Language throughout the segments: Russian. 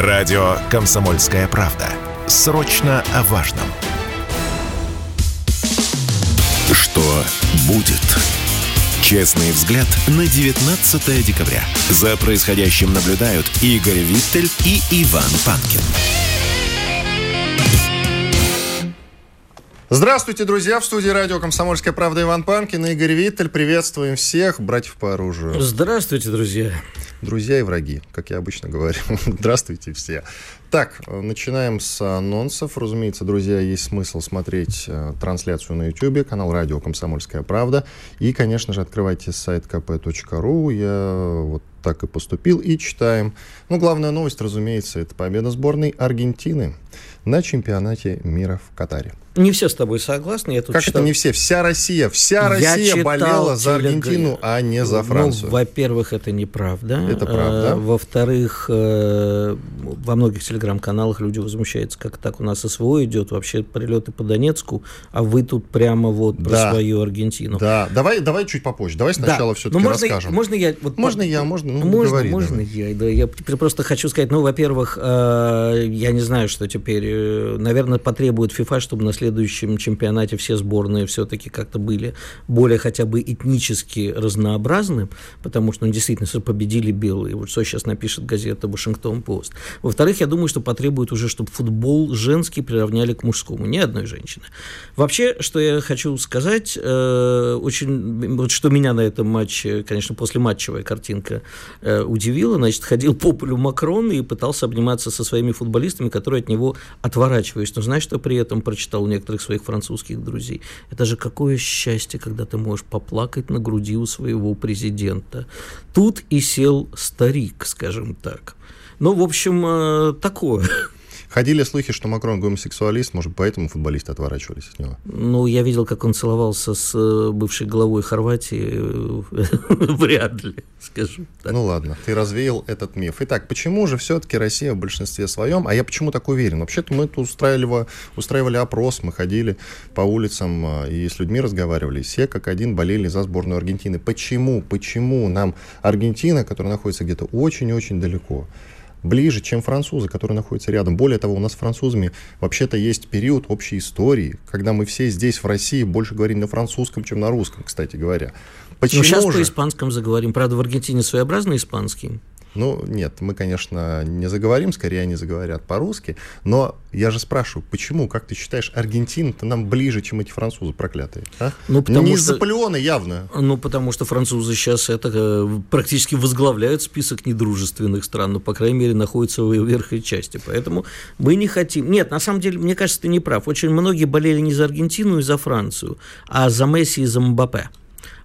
Радио «Комсомольская правда». Срочно о важном. Что будет? Честный взгляд на 19 декабря. За происходящим наблюдают Игорь Виттель и Иван Панкин. Здравствуйте, друзья! В студии радио «Комсомольская правда» Иван Панкин и Игорь Виттель. Приветствуем всех братьев по оружию. Здравствуйте, друзья! Друзья и враги, как я обычно говорю. Здравствуйте все. Так, начинаем с анонсов. Разумеется, друзья, есть смысл смотреть э, трансляцию на YouTube, канал радио «Комсомольская правда». И, конечно же, открывайте сайт kp.ru. Я вот так и поступил. И читаем. Ну, главная новость, разумеется, это победа сборной Аргентины на чемпионате мира в Катаре. Не все с тобой согласны. Я тут как читал... это не все? Вся Россия, вся Россия болела за Аргентину, а не за ну, Францию. Ну, во-первых, это неправда. Это правда. А, во-вторых, э, во многих телеграм-каналах люди возмущаются, как так у нас СВО идет, вообще прилеты по Донецку, а вы тут прямо вот про да. свою Аргентину. Да, давай, давай чуть попозже. Давай сначала да. все-таки ну, расскажем. Можно я? Вот, можно я, можно, ну, можно, говори, можно давай. я. Да, я просто хочу сказать, ну, во-первых, э, я не знаю, что теперь, э, наверное, потребует ФИФА, чтобы на следующем чемпионате все сборные все-таки как-то были более хотя бы этнически разнообразны, потому что, ну, действительно, победили белые. Вот что сейчас напишет газета «Вашингтон-Пост». Во-вторых, я думаю, что потребует уже, чтобы футбол женский приравняли к мужскому, ни одной женщины. Вообще, что я хочу сказать, э, очень, вот что меня на этом матче, конечно, после матчевая картинка э, удивила, значит, ходил по полю Макрон и пытался обниматься со своими футболистами, которые от него отворачивались. Но знаешь, что при этом прочитал у некоторых своих французских друзей? Это же какое счастье, когда ты можешь поплакать на груди у своего президента. Тут и сел старик, скажем так. Ну, в общем, э, такое. Ходили слухи, что Макрон гомосексуалист, может, поэтому футболисты отворачивались от него? Ну, я видел, как он целовался с э, бывшей главой Хорватии. Вряд ли, скажу так. Ну, ладно, ты развеял этот миф. Итак, почему же все-таки Россия в большинстве своем, а я почему так уверен? Вообще-то мы тут устраивали, устраивали опрос, мы ходили по улицам э, и с людьми разговаривали. Все как один болели за сборную Аргентины. Почему? Почему нам Аргентина, которая находится где-то очень-очень далеко, ближе, чем французы, которые находятся рядом. Более того, у нас с французами вообще-то есть период общей истории, когда мы все здесь, в России, больше говорим на французском, чем на русском, кстати говоря. Почему ну, сейчас же? по испанскому заговорим. Правда, в Аргентине своеобразный испанский. Ну, нет, мы, конечно, не заговорим, скорее они заговорят по-русски, но я же спрашиваю, почему, как ты считаешь, Аргентина-то нам ближе, чем эти французы проклятые? А? Ну, потому не из-за Наполеона явно. Ну, потому что французы сейчас это э, практически возглавляют список недружественных стран, ну, по крайней мере, находятся в верхней части, поэтому мы не хотим. Нет, на самом деле, мне кажется, ты не прав. Очень многие болели не за Аргентину и за Францию, а за Месси и за Мбаппе.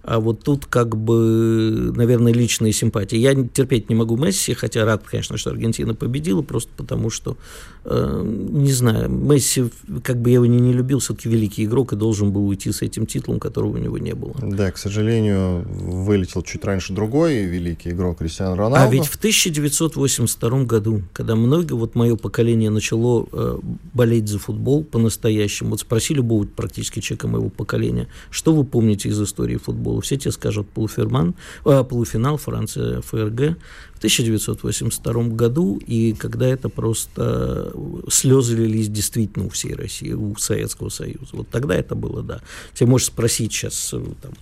А вот тут как бы, наверное, личные симпатии. Я терпеть не могу Месси, хотя рад, конечно, что Аргентина победила, просто потому что, э, не знаю, Месси, как бы я его ни не любил, все-таки великий игрок и должен был уйти с этим титулом, которого у него не было. Да, к сожалению, вылетел чуть раньше другой великий игрок Кристиан Роналдо. А ведь в 1982 году, когда много, вот мое поколение начало э, болеть за футбол по-настоящему, вот спроси любого практически человека моего поколения, что вы помните из истории футбола? Те скажут полуферман, э, полуфинал Франция ФРГ 1982 году, и когда это просто слезы лились действительно у всей России, у Советского Союза. Вот тогда это было, да. Тебе можешь спросить сейчас, э, там,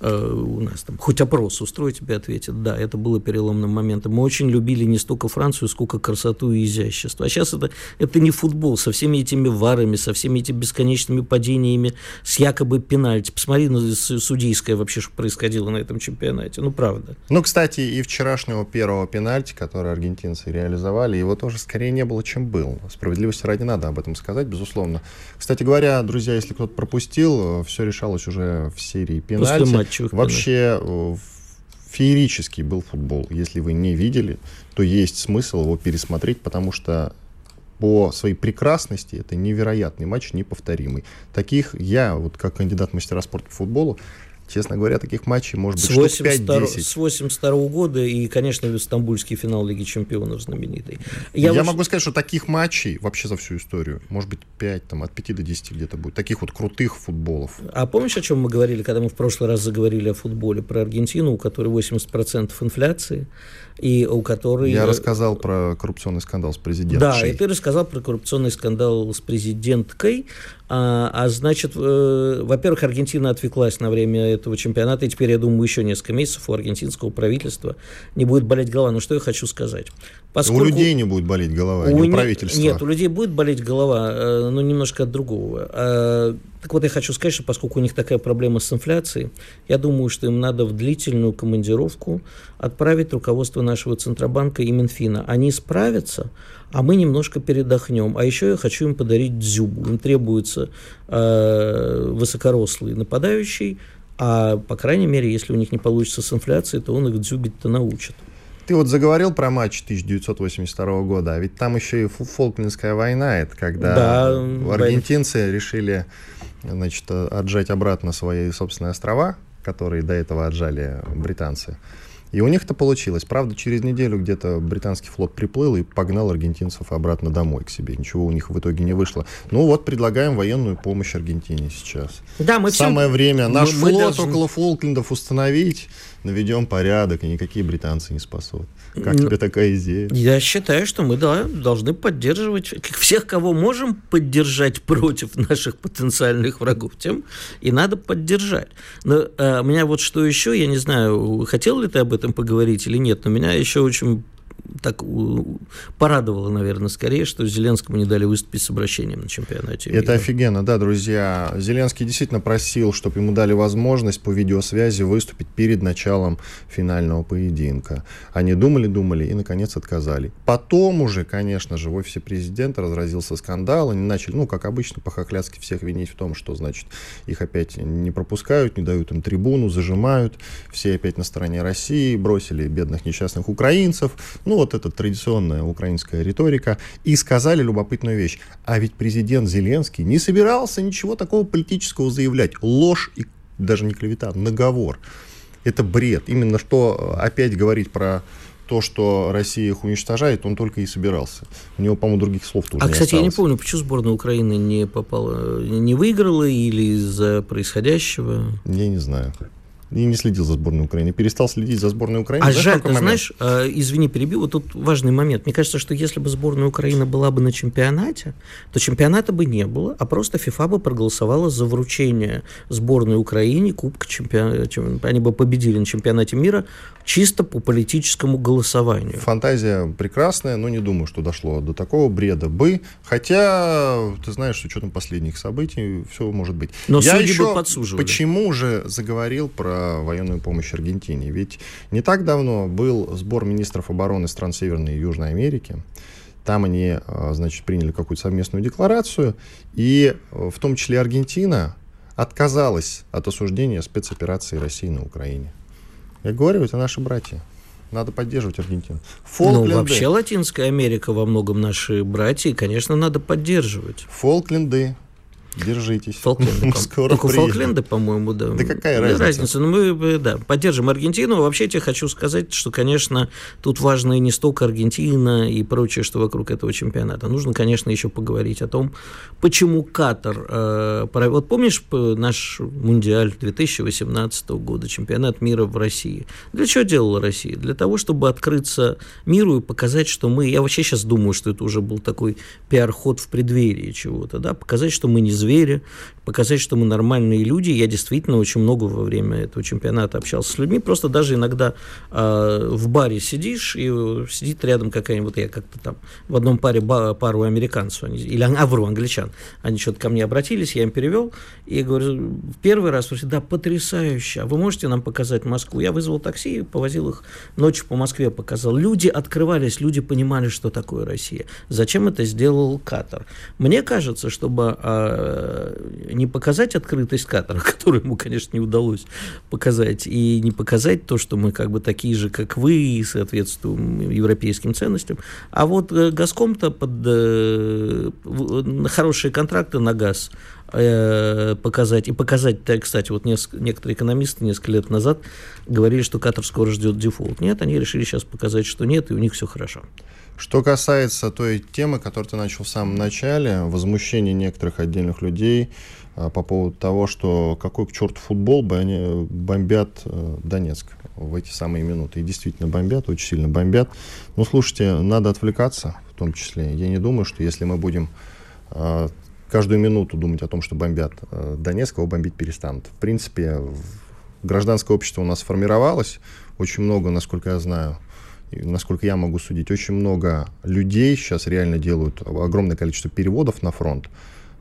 э, у нас там, хоть опрос устроить, тебе ответят, да, это было переломным моментом. Мы очень любили не столько Францию, сколько красоту и изящество. А сейчас это, это не футбол, со всеми этими варами, со всеми этими бесконечными падениями, с якобы пенальти. Посмотри на судейское вообще, что происходило на этом чемпионате. Ну, правда. Ну, кстати, и вчерашнего первого первого пенальти, который аргентинцы реализовали, его тоже скорее не было, чем был. Справедливости ради надо об этом сказать, безусловно. Кстати говоря, друзья, если кто-то пропустил, все решалось уже в серии пенальти. После. Вообще э, феерический был футбол. Если вы не видели, то есть смысл его пересмотреть, потому что по своей прекрасности это невероятный матч, неповторимый. Таких я, вот как кандидат мастера спорта по футболу, Честно говоря, таких матчей может быть с 5-10. С 82 года и, конечно, стамбульский финал Лиги Чемпионов знаменитый. Я, Я вот... могу сказать, что таких матчей вообще за всю историю, может быть, 5, там, от 5 до 10 где-то будет. Таких вот крутых футболов. А помнишь, о чем мы говорили, когда мы в прошлый раз заговорили о футболе? Про Аргентину, у которой 80% инфляции, и у которой... Я рассказал про коррупционный скандал с президентом. Да, и ты рассказал про коррупционный скандал с президенткой, а, а значит, э, во-первых, Аргентина отвлеклась на время этого чемпионата, и теперь, я думаю, еще несколько месяцев у аргентинского правительства не будет болеть голова. Но что я хочу сказать? Поскольку... У людей не будет болеть голова, у не у правительства. Нет, у людей будет болеть голова, э, но немножко от другого. А, так вот, я хочу сказать, что поскольку у них такая проблема с инфляцией, я думаю, что им надо в длительную командировку отправить руководство нашего Центробанка и Минфина. Они справятся, а мы немножко передохнем. А еще я хочу им подарить дзюбу. Им требуется э, высокорослый нападающий, а, по крайней мере, если у них не получится с инфляцией, то он их дзюбить-то научит. Ты вот заговорил про матч 1982 года, а ведь там еще и Фолклендская война, это когда да, аргентинцы война. решили значит, отжать обратно свои собственные острова, которые до этого отжали британцы. И у них это получилось. Правда, через неделю где-то британский флот приплыл и погнал аргентинцев обратно домой к себе. Ничего у них в итоге не вышло. Ну вот, предлагаем военную помощь Аргентине сейчас. Да, мы Самое всем... время наш мы, флот мы около Фолклендов установить, наведем порядок, и никакие британцы не спасут. Как тебе такая идея? Я считаю, что мы да, должны поддерживать всех, кого можем поддержать против наших потенциальных врагов, тем и надо поддержать. Но а, меня вот что еще, я не знаю, хотел ли ты об этом поговорить или нет, но меня еще очень так порадовало, наверное, скорее, что Зеленскому не дали выступить с обращением на чемпионате мира. Это офигенно, да, друзья. Зеленский действительно просил, чтобы ему дали возможность по видеосвязи выступить перед началом финального поединка. Они думали-думали и, наконец, отказали. Потом уже, конечно же, в офисе президента разразился скандал. Они начали, ну, как обычно, по-хохляцки всех винить в том, что, значит, их опять не пропускают, не дают им трибуну, зажимают. Все опять на стороне России, бросили бедных несчастных украинцев. Ну, вот эта традиционная украинская риторика, и сказали любопытную вещь. А ведь президент Зеленский не собирался ничего такого политического заявлять. Ложь и даже не клевета, наговор. Это бред. Именно что опять говорить про то, что Россия их уничтожает, он только и собирался. У него, по-моему, других слов тоже А, не кстати, осталось. я не помню, почему сборная Украины не попала, не выиграла или из-за происходящего? Я не знаю и не следил за сборной Украины. Перестал следить за сборной Украины. А жаль, ты знаешь, э, извини, перебил, вот тут важный момент. Мне кажется, что если бы сборная Украины была бы на чемпионате, то чемпионата бы не было, а просто ФИФА бы проголосовала за вручение сборной Украине Кубка чемпиона. Они бы победили на чемпионате мира чисто по политическому голосованию. Фантазия прекрасная, но не думаю, что дошло до такого бреда бы. Хотя, ты знаешь, с учетом последних событий, все может быть. Но Я еще подсуживали. почему же заговорил про военную помощь Аргентине? Ведь не так давно был сбор министров обороны стран Северной и Южной Америки. Там они, а, значит, приняли какую-то совместную декларацию, и э, в том числе Аргентина отказалась от осуждения спецоперации России на Украине. Я говорю, это наши братья. Надо поддерживать Аргентину. Фолкленды. Ну, вообще Латинская Америка во многом наши братья, и, конечно, надо поддерживать. Фолкленды, Держитесь. Фолкленды. Скоро Только приедем. Фолкленды, по-моему, да. Да какая разница? разница? Ну, мы, да, поддержим Аргентину. Вообще, я тебе хочу сказать, что, конечно, тут важно и не столько Аргентина и прочее, что вокруг этого чемпионата. Нужно, конечно, еще поговорить о том, почему Катар... Э, вот помнишь наш Мундиаль 2018 года, чемпионат мира в России? Для чего делала Россия? Для того, чтобы открыться миру и показать, что мы... Я вообще сейчас думаю, что это уже был такой пиар-ход в преддверии чего-то, да, показать, что мы не звери, показать, что мы нормальные люди. Я действительно очень много во время этого чемпионата общался с людьми. Просто даже иногда э, в баре сидишь, и сидит рядом какая-нибудь, я как-то там в одном паре ба, пару американцев, они, или авру англичан, они что-то ко мне обратились, я им перевел, и говорю, в первый раз, да, потрясающе, а вы можете нам показать Москву? Я вызвал такси, повозил их ночью по Москве, показал. Люди открывались, люди понимали, что такое Россия. Зачем это сделал Катар? Мне кажется, чтобы Э, не показать открытость Катара, которую ему, конечно, не удалось показать, и не показать то, что мы как бы такие же, как вы, и соответствуем европейским ценностям, а вот э, Газком-то под э, хорошие контракты на газ э, показать. И показать, кстати, вот несколько, некоторые экономисты несколько лет назад говорили, что Катар скоро ждет дефолт. Нет, они решили сейчас показать, что нет, и у них все хорошо. Что касается той темы, которую ты начал в самом начале, возмущение некоторых отдельных людей а, по поводу того, что какой к черту футбол бомбят э, Донецк в эти самые минуты. И действительно бомбят, очень сильно бомбят. Ну, слушайте, надо отвлекаться в том числе. Я не думаю, что если мы будем а, каждую минуту думать о том, что бомбят э, Донецк, его бомбить перестанут. В принципе, гражданское общество у нас сформировалось. Очень много, насколько я знаю, насколько я могу судить, очень много людей сейчас реально делают огромное количество переводов на фронт.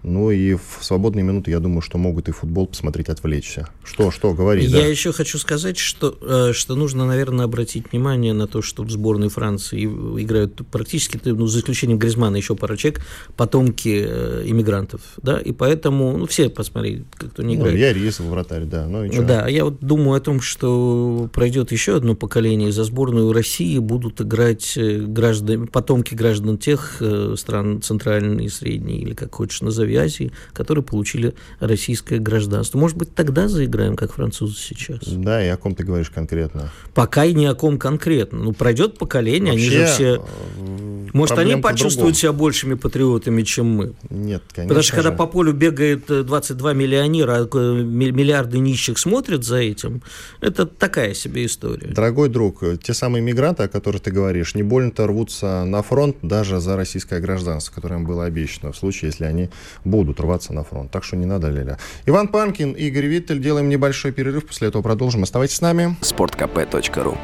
Ну и в свободные минуты, я думаю, что могут и футбол посмотреть, отвлечься. Что, что, говори. Я да. еще хочу сказать, что, э, что нужно, наверное, обратить внимание на то, что в сборной Франции играют практически, ну, за исключением Гризмана, еще пара человек, потомки э, иммигрантов, да, и поэтому, ну, все, посмотри, кто не ну, играет. Ну, я Рисов, вратарь, да, ну и что? Да, я вот думаю о том, что пройдет еще одно поколение, за сборную России будут играть э, граждане, потомки граждан тех стран Центральной и Средней, или как хочешь назови, территории Азии, которые получили российское гражданство. Может быть, тогда заиграем, как французы сейчас? Да, и о ком ты говоришь конкретно? Пока и не о ком конкретно. Ну, пройдет поколение, Вообще, они же все... Э, может, они почувствуют себя большими патриотами, чем мы? Нет, конечно Потому что, же. когда по полю бегает 22 миллионера, а миллиарды нищих смотрят за этим, это такая себе история. Дорогой друг, те самые мигранты, о которых ты говоришь, не больно-то рвутся на фронт даже за российское гражданство, которое им было обещано, в случае, если они будут рваться на фронт. Так что не надо, Леля. Иван Панкин, Игорь Виттель. Делаем небольшой перерыв, после этого продолжим. Оставайтесь с нами. Спорткп.ру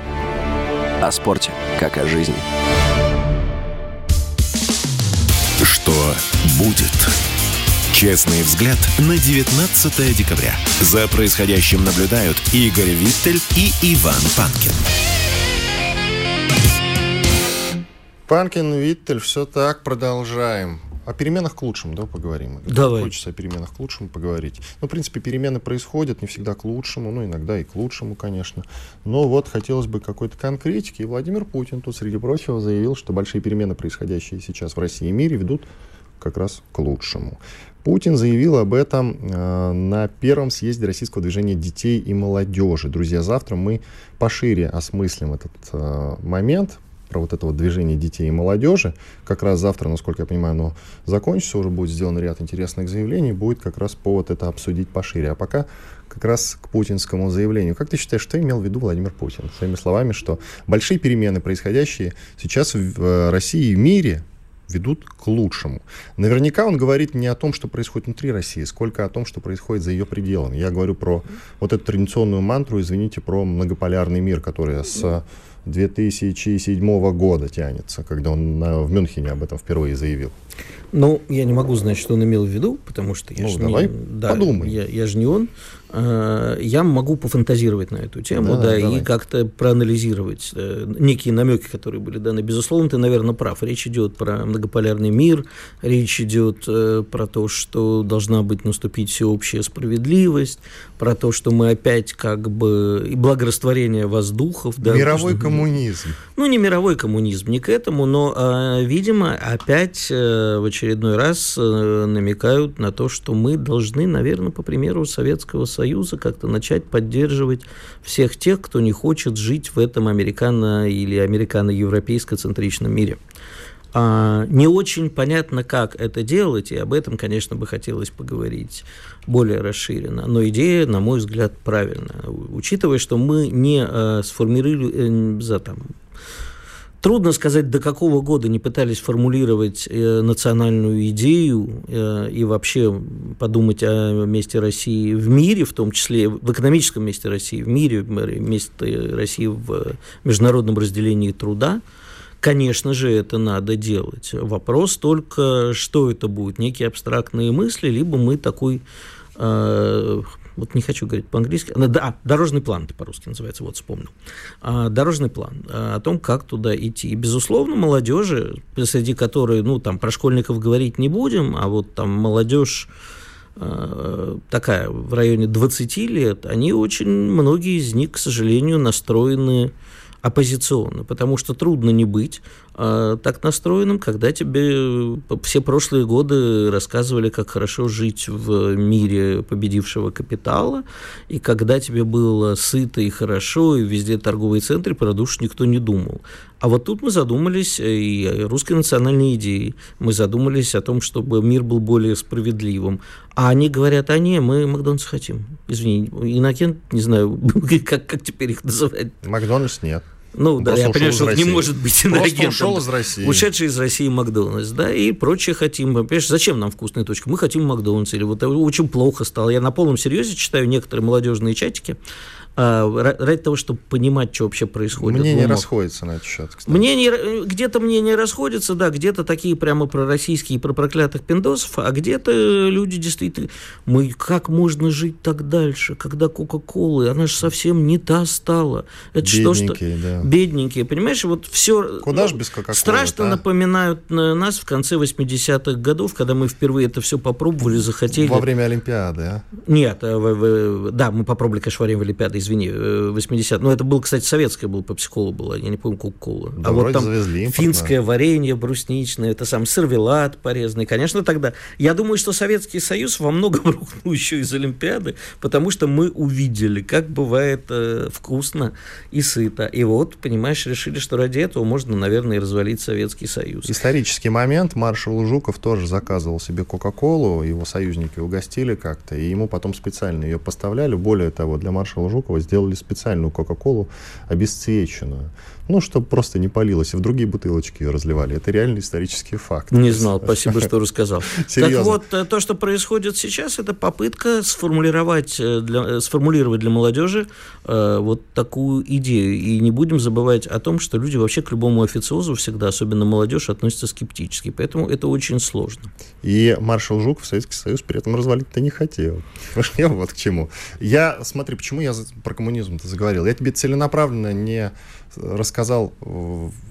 О спорте, как о жизни. Что будет? Честный взгляд на 19 декабря. За происходящим наблюдают Игорь Виттель и Иван Панкин. Панкин, Виттель, все так, продолжаем. О переменах к лучшему, да, поговорим. Давай. Хочется о переменах к лучшему поговорить. Ну, в принципе, перемены происходят не всегда к лучшему, ну, иногда и к лучшему, конечно. Но вот хотелось бы какой-то конкретики. И Владимир Путин тут, среди прочего, заявил, что большие перемены, происходящие сейчас в России и мире, ведут как раз к лучшему. Путин заявил об этом э, на первом съезде российского движения детей и молодежи. Друзья, завтра мы пошире осмыслим этот э, момент, про вот это вот движение детей и молодежи. Как раз завтра, насколько я понимаю, оно закончится, уже будет сделан ряд интересных заявлений, будет как раз повод это обсудить пошире. А пока как раз к путинскому заявлению. Как ты считаешь, что имел в виду Владимир Путин? Своими словами, что большие перемены, происходящие сейчас в э, России и в мире, ведут к лучшему. Наверняка он говорит не о том, что происходит внутри России, сколько о том, что происходит за ее пределами. Я говорю про вот эту традиционную мантру, извините, про многополярный мир, который с 2007 года тянется, когда он на, в Мюнхене об этом впервые заявил. Ну, я не могу знать, что он имел в виду, потому что я ну, же давай не, да, подумай. Я, я же не он. А, я могу пофантазировать на эту тему, да, да и как-то проанализировать э, некие намеки, которые были даны. Безусловно, ты, наверное, прав. Речь идет про многополярный мир, речь идет э, про то, что должна быть наступить всеобщая справедливость, про то, что мы опять как бы и благорастворение воздухов. Да, мировой что, коммунизм. Ну, не мировой коммунизм, не к этому, но, видимо, опять э, в очередной раз намекают на то, что мы должны, наверное, по примеру Советского Союза как-то начать поддерживать всех тех, кто не хочет жить в этом американо- или американо-европейско-центричном мире. А, не очень понятно, как это делать, и об этом, конечно, бы хотелось поговорить более расширенно. Но идея, на мой взгляд, правильная. Учитывая, что мы не а, сформировали э, за там, Трудно сказать, до какого года не пытались формулировать э, национальную идею э, и вообще подумать о месте России в мире, в том числе в экономическом месте России в мире, месте России в международном разделении труда. Конечно же, это надо делать. Вопрос только, что это будет, некие абстрактные мысли, либо мы такой э, вот не хочу говорить по-английски, да, дорожный план, это по-русски называется, вот вспомнил, а, дорожный план а, о том, как туда идти. И, безусловно, молодежи, среди которой, ну, там, про школьников говорить не будем, а вот там молодежь а, такая в районе 20 лет, они очень, многие из них, к сожалению, настроены оппозиционно, потому что трудно не быть э, так настроенным, когда тебе все прошлые годы рассказывали, как хорошо жить в мире победившего капитала, и когда тебе было сыто и хорошо, и везде торговые центры, про душу никто не думал. А вот тут мы задумались э, и о русской национальной идее, мы задумались о том, чтобы мир был более справедливым. А они говорят, а не, мы Макдональдс хотим. Извини, Иннокент, не знаю, как, как теперь их называть. Макдональдс нет. Ну, да, я понимаю, что не может быть иноагентом. ушел из России. Ушедший из России Макдональдс, да, и прочее хотим. Понимаешь, зачем нам вкусная точка? Мы хотим Макдональдс. Или вот очень плохо стало. Я на полном серьезе читаю некоторые молодежные чатики, а, ради того, чтобы понимать, что вообще происходит. Мнение расходится на этот счет, кстати. Мнение, где-то мнение расходится, да, где-то такие прямо пророссийские, про проклятых пиндосов, а где-то люди действительно... Мы, как можно жить так дальше, когда Кока-Колы, она же совсем не та стала. Это Бедненькие, что, что... да. Бедненькие, понимаешь, вот все... Куда ну, же без Кока-Колы? Страшно а? напоминают нас в конце 80-х годов, когда мы впервые это все попробовали, захотели. Во время Олимпиады, а? Нет, э, да, мы попробовали, конечно, во время Олимпиады, извини, 80 э, Ну, это было, кстати, советское было, попсикола была, я не помню, кока-кола. Да, а вот там завезли финское варенье брусничное, это сам сервелат порезанный. Конечно, тогда. Я думаю, что Советский Союз во многом рухнул еще из Олимпиады, потому что мы увидели, как бывает э, вкусно и сыто. И вот, понимаешь, решили, что ради этого можно, наверное, и развалить Советский Союз. Исторический момент. Маршал Жуков тоже заказывал себе Кока-Колу, его союзники угостили как-то, и ему потом специально ее поставляли. Более того, для маршала Жукова сделали специальную Кока-Колу обесцвеченную. Ну, чтобы просто не полилось. И в другие бутылочки ее разливали. Это реально исторический факт. Не знал, спасибо, что рассказал. Так вот, э, то, что происходит сейчас, это попытка сформулировать э, для, э, сформулировать для молодежи э, вот такую идею. И не будем забывать о том, что люди вообще к любому официозу всегда, особенно молодежь, относятся скептически. Поэтому это очень сложно. И маршал Жуков Советский Союз при этом развалить-то не хотел. Я вот к чему. Я, смотри, почему я про коммунизм-то заговорил. Я тебе целенаправленно не рассказал,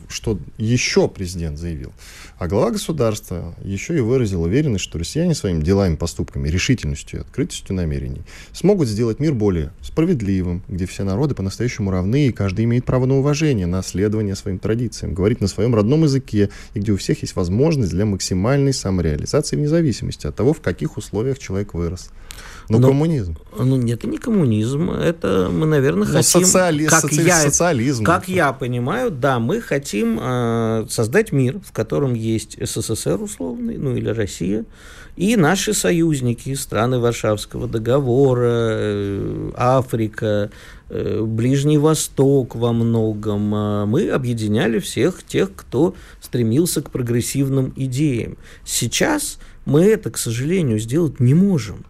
что еще президент заявил. А глава государства еще и выразил уверенность, что россияне своими делами, поступками, решительностью и открытостью намерений смогут сделать мир более справедливым, где все народы по-настоящему равны, и каждый имеет право на уважение, на следование своим традициям, говорить на своем родном языке, и где у всех есть возможность для максимальной самореализации вне зависимости от того, в каких условиях человек вырос. Ну, Но, коммунизм. Ну, нет, это не коммунизм. Это мы, наверное, Но хотим... Социали... Как, соци... я, социализм. как я понимаю, да, мы хотим э, создать мир, в котором есть СССР условный, ну или Россия, и наши союзники, страны Варшавского договора, э, Африка, э, Ближний Восток во многом. Э, мы объединяли всех тех, кто стремился к прогрессивным идеям. Сейчас мы это, к сожалению, сделать не можем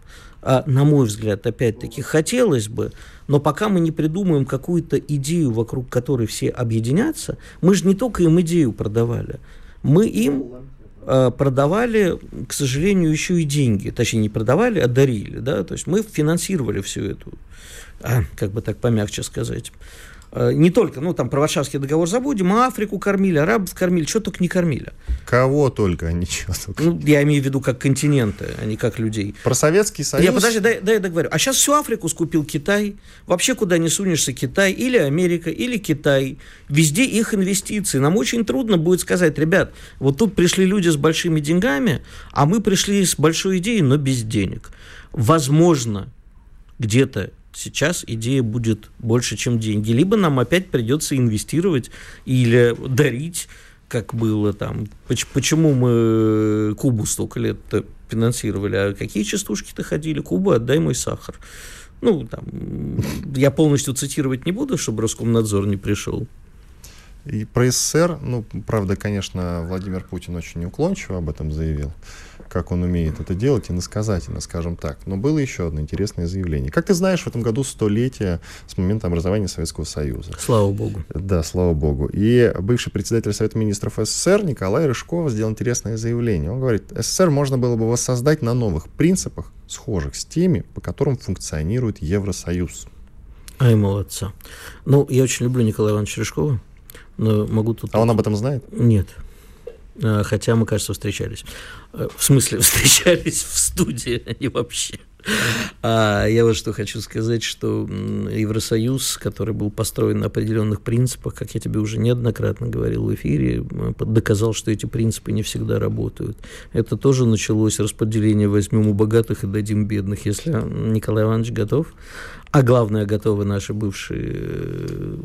на мой взгляд, опять-таки, хотелось бы, но пока мы не придумаем какую-то идею, вокруг которой все объединятся, мы же не только им идею продавали, мы им а, продавали, к сожалению, еще и деньги. Точнее, не продавали, а дарили. Да? То есть мы финансировали всю эту, а, как бы так помягче сказать, не только, ну, там, про Варшавский договор забудем, а Африку кормили, арабов кормили, что только не кормили. Кого только, они что только. Ну, я имею в виду как континенты, а не как людей. Про Советский Союз? Я, подожди, дай, дай я договорю. А сейчас всю Африку скупил Китай, вообще куда не сунешься Китай, или Америка, или Китай. Везде их инвестиции. Нам очень трудно будет сказать, ребят, вот тут пришли люди с большими деньгами, а мы пришли с большой идеей, но без денег. Возможно, где-то Сейчас идея будет больше, чем деньги. Либо нам опять придется инвестировать или дарить, как было там. Почему мы Кубу столько лет финансировали? А какие частушки-то ходили? Куба, отдай мой сахар. Ну, там, я полностью цитировать не буду, чтобы Роскомнадзор не пришел. И про СССР, ну, правда, конечно, Владимир Путин очень неуклончиво об этом заявил как он умеет это делать, иносказательно, скажем так. Но было еще одно интересное заявление. Как ты знаешь, в этом году столетие с момента образования Советского Союза. Слава Богу. Да, слава Богу. И бывший председатель Совета Министров СССР Николай Рыжков сделал интересное заявление. Он говорит, СССР можно было бы воссоздать на новых принципах, схожих с теми, по которым функционирует Евросоюз. Ай, молодца. Ну, я очень люблю Николая Ивановича Рыжкова, но могу тут... А он об этом знает? Нет. Э, хотя мы, кажется, встречались. Э, в смысле, встречались в студии, а не вообще. А я вот что хочу сказать, что Евросоюз, который был построен на определенных принципах, как я тебе уже неоднократно говорил в эфире, доказал, что эти принципы не всегда работают. Это тоже началось распределение возьмем у богатых и дадим бедных. Если Николай Иванович готов, а главное, готовы наши бывшие, э,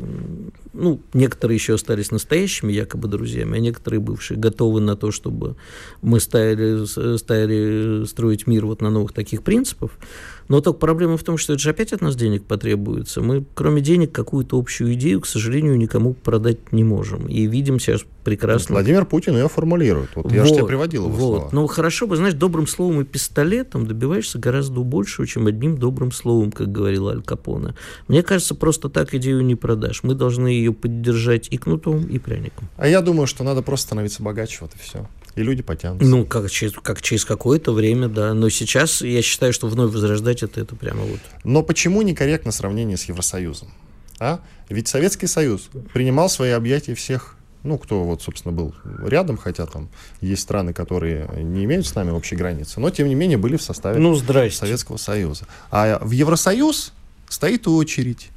ну, некоторые еще остались настоящими, якобы друзьями, а некоторые бывшие готовы на то, чтобы мы стали, стали строить мир вот на новых таких принципах. Но только проблема в том, что это же опять от нас денег потребуется. Мы, кроме денег, какую-то общую идею, к сожалению, никому продать не можем. И видим сейчас прекрасно. Владимир Путин ее формулирует. Вот, вот я же тебе приводил его вот. слова. Ну, хорошо бы, знаешь, добрым словом и пистолетом добиваешься гораздо большего, чем одним добрым словом, как говорил Аль Капоне. Мне кажется, просто так идею не продашь. Мы должны ее поддержать и кнутом, и пряником. А я думаю, что надо просто становиться богаче, вот и все и люди потянутся. Ну, как через, как через какое-то время, да. Но сейчас я считаю, что вновь возрождать это, это прямо вот. Но почему некорректно сравнение с Евросоюзом? А? Ведь Советский Союз принимал свои объятия всех ну, кто вот, собственно, был рядом, хотя там есть страны, которые не имеют с нами общей границы, но, тем не менее, были в составе ну, Советского Союза. А в Евросоюз стоит очередь.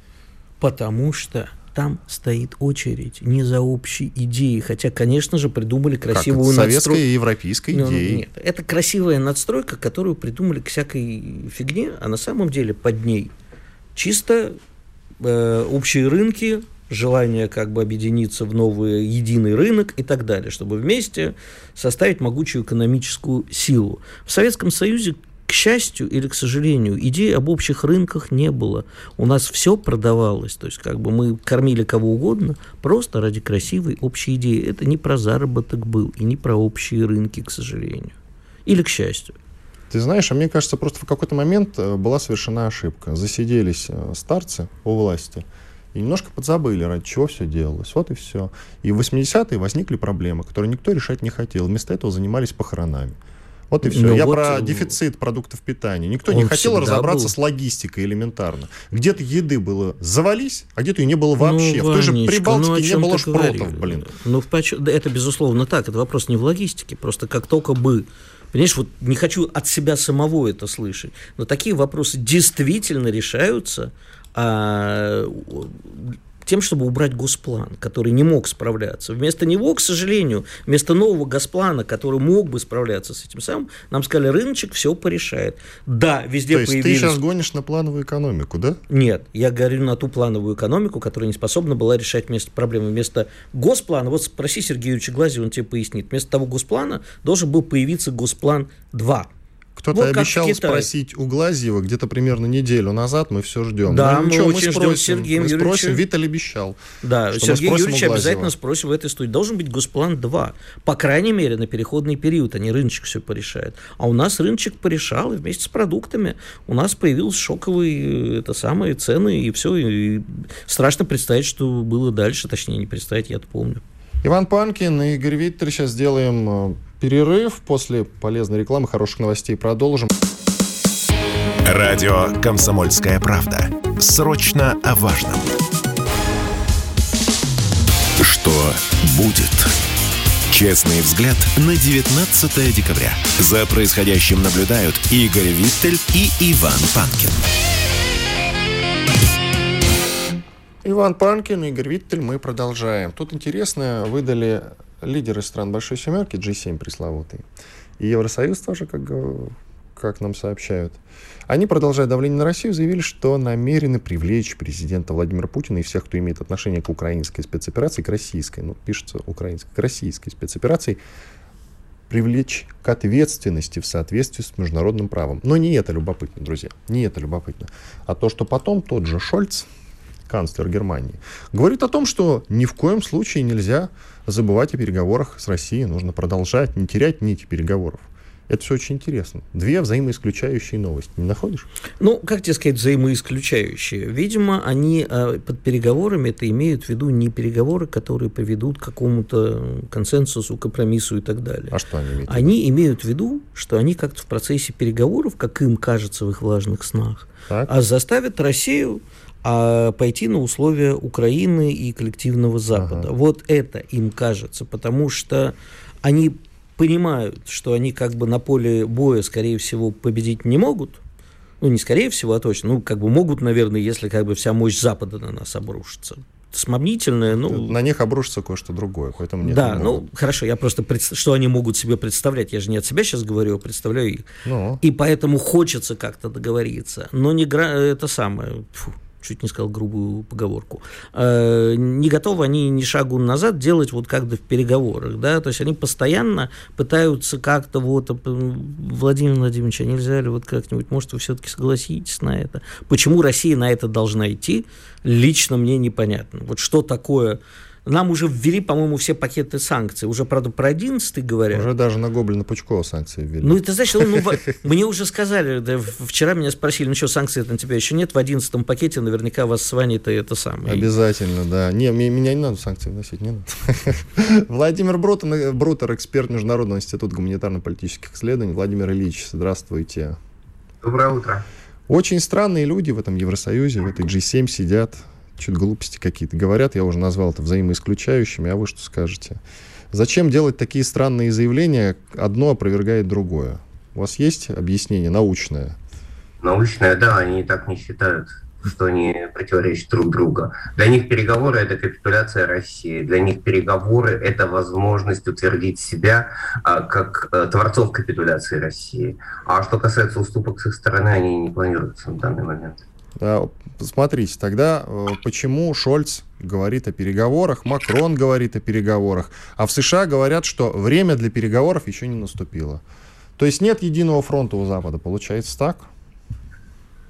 Потому что там стоит очередь не за общей идеей, хотя, конечно же, придумали красивую как, надстройку. Советской и европейской ну, идеей. Нет, это красивая надстройка, которую придумали к всякой фигне, а на самом деле под ней чисто э, общие рынки, желание как бы объединиться в новый единый рынок и так далее, чтобы вместе составить могучую экономическую силу. В Советском Союзе к счастью или к сожалению, идеи об общих рынках не было. У нас все продавалось. То есть, как бы мы кормили кого угодно просто ради красивой общей идеи. Это не про заработок был и не про общие рынки, к сожалению. Или к счастью. Ты знаешь, а мне кажется, просто в какой-то момент э, была совершена ошибка. Засиделись э, старцы у власти и немножко подзабыли, ради чего все делалось. Вот и все. И в 80-е возникли проблемы, которые никто решать не хотел. Вместо этого занимались похоронами. Вот и все. Ну, Я вот про дефицит продуктов питания. Никто не хотел разобраться был. с логистикой элементарно. Где-то еды было завались, а где-то ее не было вообще. Ну, в той же Прибалтике ну, не было шпротов, блин. Ну, это безусловно так. Это вопрос не в логистике. Просто как только бы Понимаешь, вот не хочу от себя самого это слышать, но такие вопросы действительно решаются а, тем, чтобы убрать госплан, который не мог справляться. Вместо него, к сожалению, вместо нового госплана, который мог бы справляться с этим самым, нам сказали, рыночек все порешает. Да, везде То есть появились... ты сейчас гонишь на плановую экономику, да? Нет, я говорю на ту плановую экономику, которая не способна была решать вместо проблемы. Вместо госплана, вот спроси Сергея Юрьевича Глази, он тебе пояснит, вместо того госплана должен был появиться госплан 2 кто-то вот обещал спросить у Глазьева где-то примерно неделю назад, мы все ждем. Да, ну, мы, мы очень спросим, ждем Сергея мы спросим, Виталий обещал. Да, Сергей Юрьевич обязательно спросим в этой студии. Должен быть госплан 2. По крайней мере, на переходный период, они рыночек все порешают. А у нас рыночек порешал, и вместе с продуктами у нас появились шоковые это самые цены, и все. И страшно представить, что было дальше, точнее, не представить, я-то помню. Иван Панкин и Игорь Виттер. Сейчас сделаем э, перерыв. После полезной рекламы, хороших новостей продолжим. Радио «Комсомольская правда». Срочно о важном. Что будет? Честный взгляд на 19 декабря. За происходящим наблюдают Игорь Виттель и Иван Панкин. Иван Панкин, Игорь Виттель, мы продолжаем. Тут интересно, выдали лидеры стран Большой Семерки, G7 пресловутый, и Евросоюз тоже, как, как нам сообщают, они, продолжая давление на Россию, заявили, что намерены привлечь президента Владимира Путина и всех, кто имеет отношение к украинской спецоперации, к российской, ну, пишется украинской, к российской спецоперации, привлечь к ответственности в соответствии с международным правом. Но не это любопытно, друзья, не это любопытно. А то, что потом тот же Шольц, канцлер Германии, говорит о том, что ни в коем случае нельзя забывать о переговорах с Россией, нужно продолжать, не терять нити переговоров. Это все очень интересно. Две взаимоисключающие новости. Не находишь? Ну, как тебе сказать, взаимоисключающие? Видимо, они э, под переговорами это имеют в виду не переговоры, которые приведут к какому-то консенсусу, компромиссу и так далее. А что они имеют? Они имеют в виду, что они как-то в процессе переговоров, как им кажется в их влажных снах, так. а заставят Россию а пойти на условия Украины и коллективного Запада. Ага. Вот это им кажется, потому что они понимают, что они как бы на поле боя, скорее всего, победить не могут, ну, не скорее всего, а точно, ну, как бы могут, наверное, если как бы вся мощь Запада на нас обрушится. Сомнительное, ну... На них обрушится кое-что другое, поэтому нет. Да, ну, хорошо, я просто, пред... что они могут себе представлять, я же не от себя сейчас говорю, а представляю их. Ну. И поэтому хочется как-то договориться, но не гра... это самое, фу, чуть не сказал грубую поговорку, э, не готовы они ни шагу назад делать вот как-то в переговорах, да, то есть они постоянно пытаются как-то вот, Владимир Владимирович, а нельзя ли вот как-нибудь, может, вы все-таки согласитесь на это? Почему Россия на это должна идти, лично мне непонятно. Вот что такое нам уже ввели, по-моему, все пакеты санкций. Уже, правда, про 11 говорят. Уже даже на Гоблина Пучкова санкции ввели. Ну, это значит, ну, мне уже сказали, да, вчера меня спросили, ну что, санкций на тебя еще нет, в 11 пакете наверняка вас с Ваней то это самое. Обязательно, да. Не, меня не надо санкции вносить, не надо. Владимир Брутер, Брутер, эксперт Международного института гуманитарно-политических исследований. Владимир Ильич, здравствуйте. Доброе утро. Очень странные люди в этом Евросоюзе, в этой G7 сидят, что-то глупости какие-то говорят, я уже назвал это взаимоисключающими, а вы что скажете? Зачем делать такие странные заявления? Одно опровергает другое. У вас есть объяснение научное? Научное, да, они так не считают что они противоречат друг другу. Для них переговоры – это капитуляция России. Для них переговоры – это возможность утвердить себя а, как а, творцов капитуляции России. А что касается уступок с их стороны, они не планируются на данный момент. Смотрите, тогда э, почему Шольц говорит о переговорах, Макрон говорит о переговорах, а в США говорят, что время для переговоров еще не наступило. То есть нет единого фронта у Запада, получается так?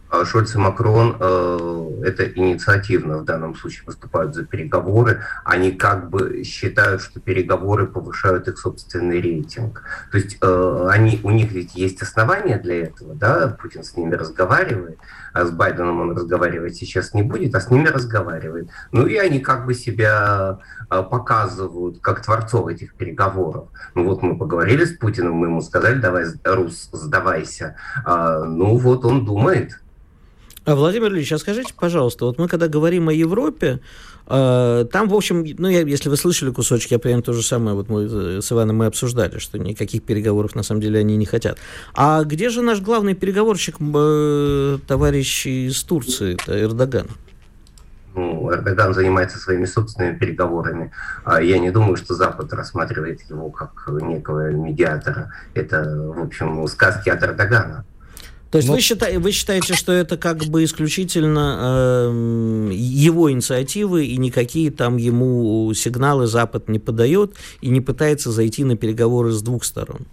А Шольц и Макрон э, это инициативно в данном случае выступают за переговоры. Они как бы считают, что переговоры повышают их собственный рейтинг. То есть э, они, у них ведь есть основания для этого, да, Путин с ними разговаривает, а с Байденом он разговаривать сейчас не будет, а с ними разговаривает. Ну и они как бы себя э, показывают как творцов этих переговоров. Ну вот мы поговорили с Путиным, мы ему сказали, давай, Рус, сдавайся. А, ну вот он думает, а, Владимир Ильич, а скажите, пожалуйста, вот мы когда говорим о Европе, э, там, в общем, ну, я, если вы слышали кусочки, я примерно то же самое, вот мы э, с Иваном мы обсуждали, что никаких переговоров на самом деле они не хотят. А где же наш главный переговорщик, э, товарищ из Турции, это Эрдоган? ну, Эрдоган занимается своими собственными переговорами. А я не думаю, что Запад рассматривает его как некого медиатора. Это, в общем, сказки от Эрдогана. То есть Но... вы, считаете, вы считаете, что это как бы исключительно э, его инициативы, и никакие там ему сигналы Запад не подает, и не пытается зайти на переговоры с двух сторон?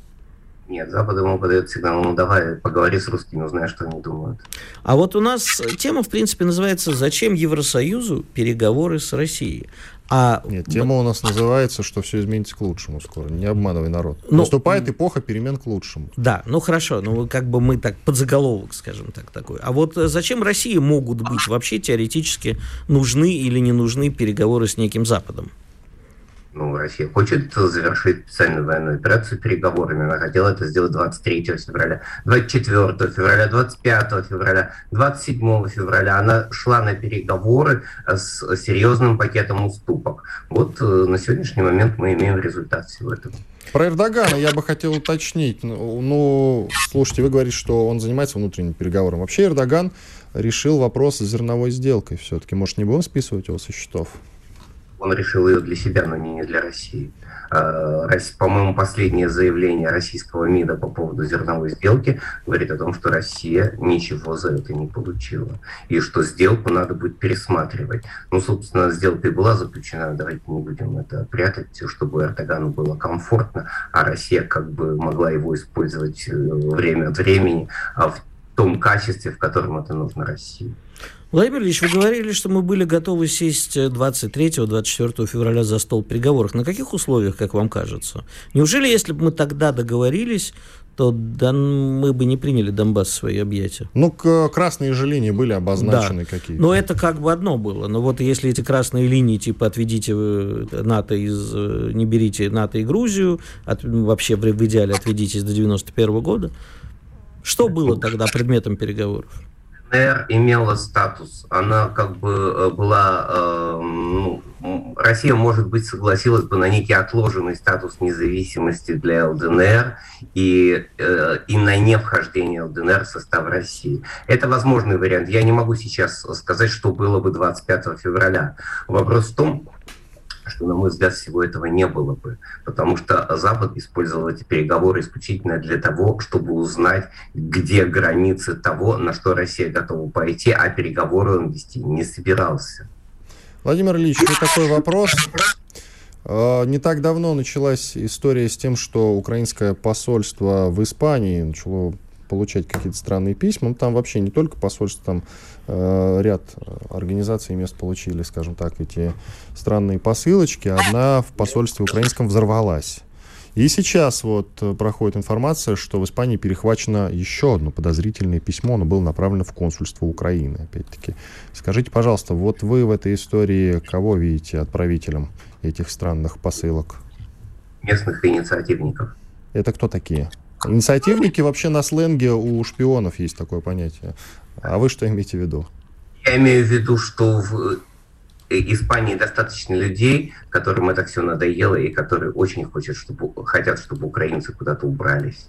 Нет, Запад ему подает сигнал, ну давай, поговори с русскими, узнай, что они думают. А вот у нас тема, в принципе, называется «Зачем Евросоюзу переговоры с Россией?». А... Нет, тема у нас называется, что все изменится к лучшему скоро. Не обманывай народ. Но... Ну, Наступает эпоха перемен к лучшему. Да, ну хорошо, ну как бы мы так под заголовок, скажем так, такой. А вот э, зачем России могут быть вообще теоретически нужны или не нужны переговоры с неким Западом? Ну, Россия хочет завершить специальную военную операцию переговорами. Она хотела это сделать 23 февраля, 24 февраля, 25 февраля, 27 февраля. Она шла на переговоры с серьезным пакетом уступок. Вот э, на сегодняшний момент мы имеем результат всего этого. Про Эрдогана я бы хотел уточнить. Ну, ну, слушайте, вы говорите, что он занимается внутренним переговором. Вообще Эрдоган решил вопрос с зерновой сделкой все-таки. Может, не будем списывать его со счетов? Он решил ее для себя, но не для России. А, по-моему, последнее заявление российского МИДа по поводу зерновой сделки говорит о том, что Россия ничего за это не получила. И что сделку надо будет пересматривать. Ну, собственно, сделка и была заключена, давайте не будем это прятать, чтобы Эрдогану было комфортно, а Россия как бы могла его использовать э, время от времени а в том качестве, в котором это нужно России. Владимир Ильич, вы говорили, что мы были готовы сесть 23-24 февраля за стол переговоров. На каких условиях, как вам кажется? Неужели, если бы мы тогда договорились, то Дон... мы бы не приняли Донбасс в свои объятия. Ну, красные же линии были обозначены да. какие-то. Но это как бы одно было. Но вот если эти красные линии, типа, отведите НАТО из... Э, не берите НАТО и Грузию, от... вообще в идеале отведитесь до 91 года, что было тогда предметом переговоров? ДНР имела статус. Она как бы э, была... Э, ну, Россия, может быть, согласилась бы на некий отложенный статус независимости для ЛДНР и, э, и на невхождение ЛДНР в состав России. Это возможный вариант. Я не могу сейчас сказать, что было бы 25 февраля. Вопрос в том, что, на мой взгляд, всего этого не было бы, потому что Запад использовал эти переговоры исключительно для того, чтобы узнать, где границы того, на что Россия готова пойти, а переговоры он вести не собирался. Владимир Ильич, вот такой вопрос. А, не так давно началась история с тем, что украинское посольство в Испании начало получать какие-то странные письма. Ну, там вообще не только посольство, там ряд организаций и мест получили, скажем так, эти странные посылочки. Одна в посольстве украинском взорвалась. И сейчас вот проходит информация, что в Испании перехвачено еще одно подозрительное письмо, оно было направлено в консульство Украины, опять-таки. Скажите, пожалуйста, вот вы в этой истории кого видите отправителем этих странных посылок? Местных инициативников. Это кто такие? Инициативники вообще на сленге у шпионов есть такое понятие. А вы что имеете в виду? Я имею в виду, что в Испании достаточно людей, которым это все надоело и которые очень хотят, чтобы, хотят, чтобы украинцы куда-то убрались.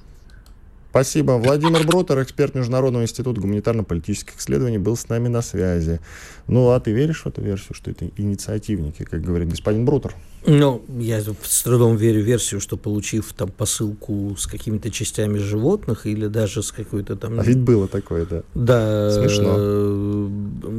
Спасибо. Владимир Брутер, эксперт Международного института гуманитарно-политических исследований, был с нами на связи. Ну, а ты веришь в эту версию, что это инициативники, как говорит господин Брутер? Ну, я с трудом верю в версию, что получив там посылку с какими-то частями животных или даже с какой-то там... А ведь было такое, да. Да. Смешно. Э,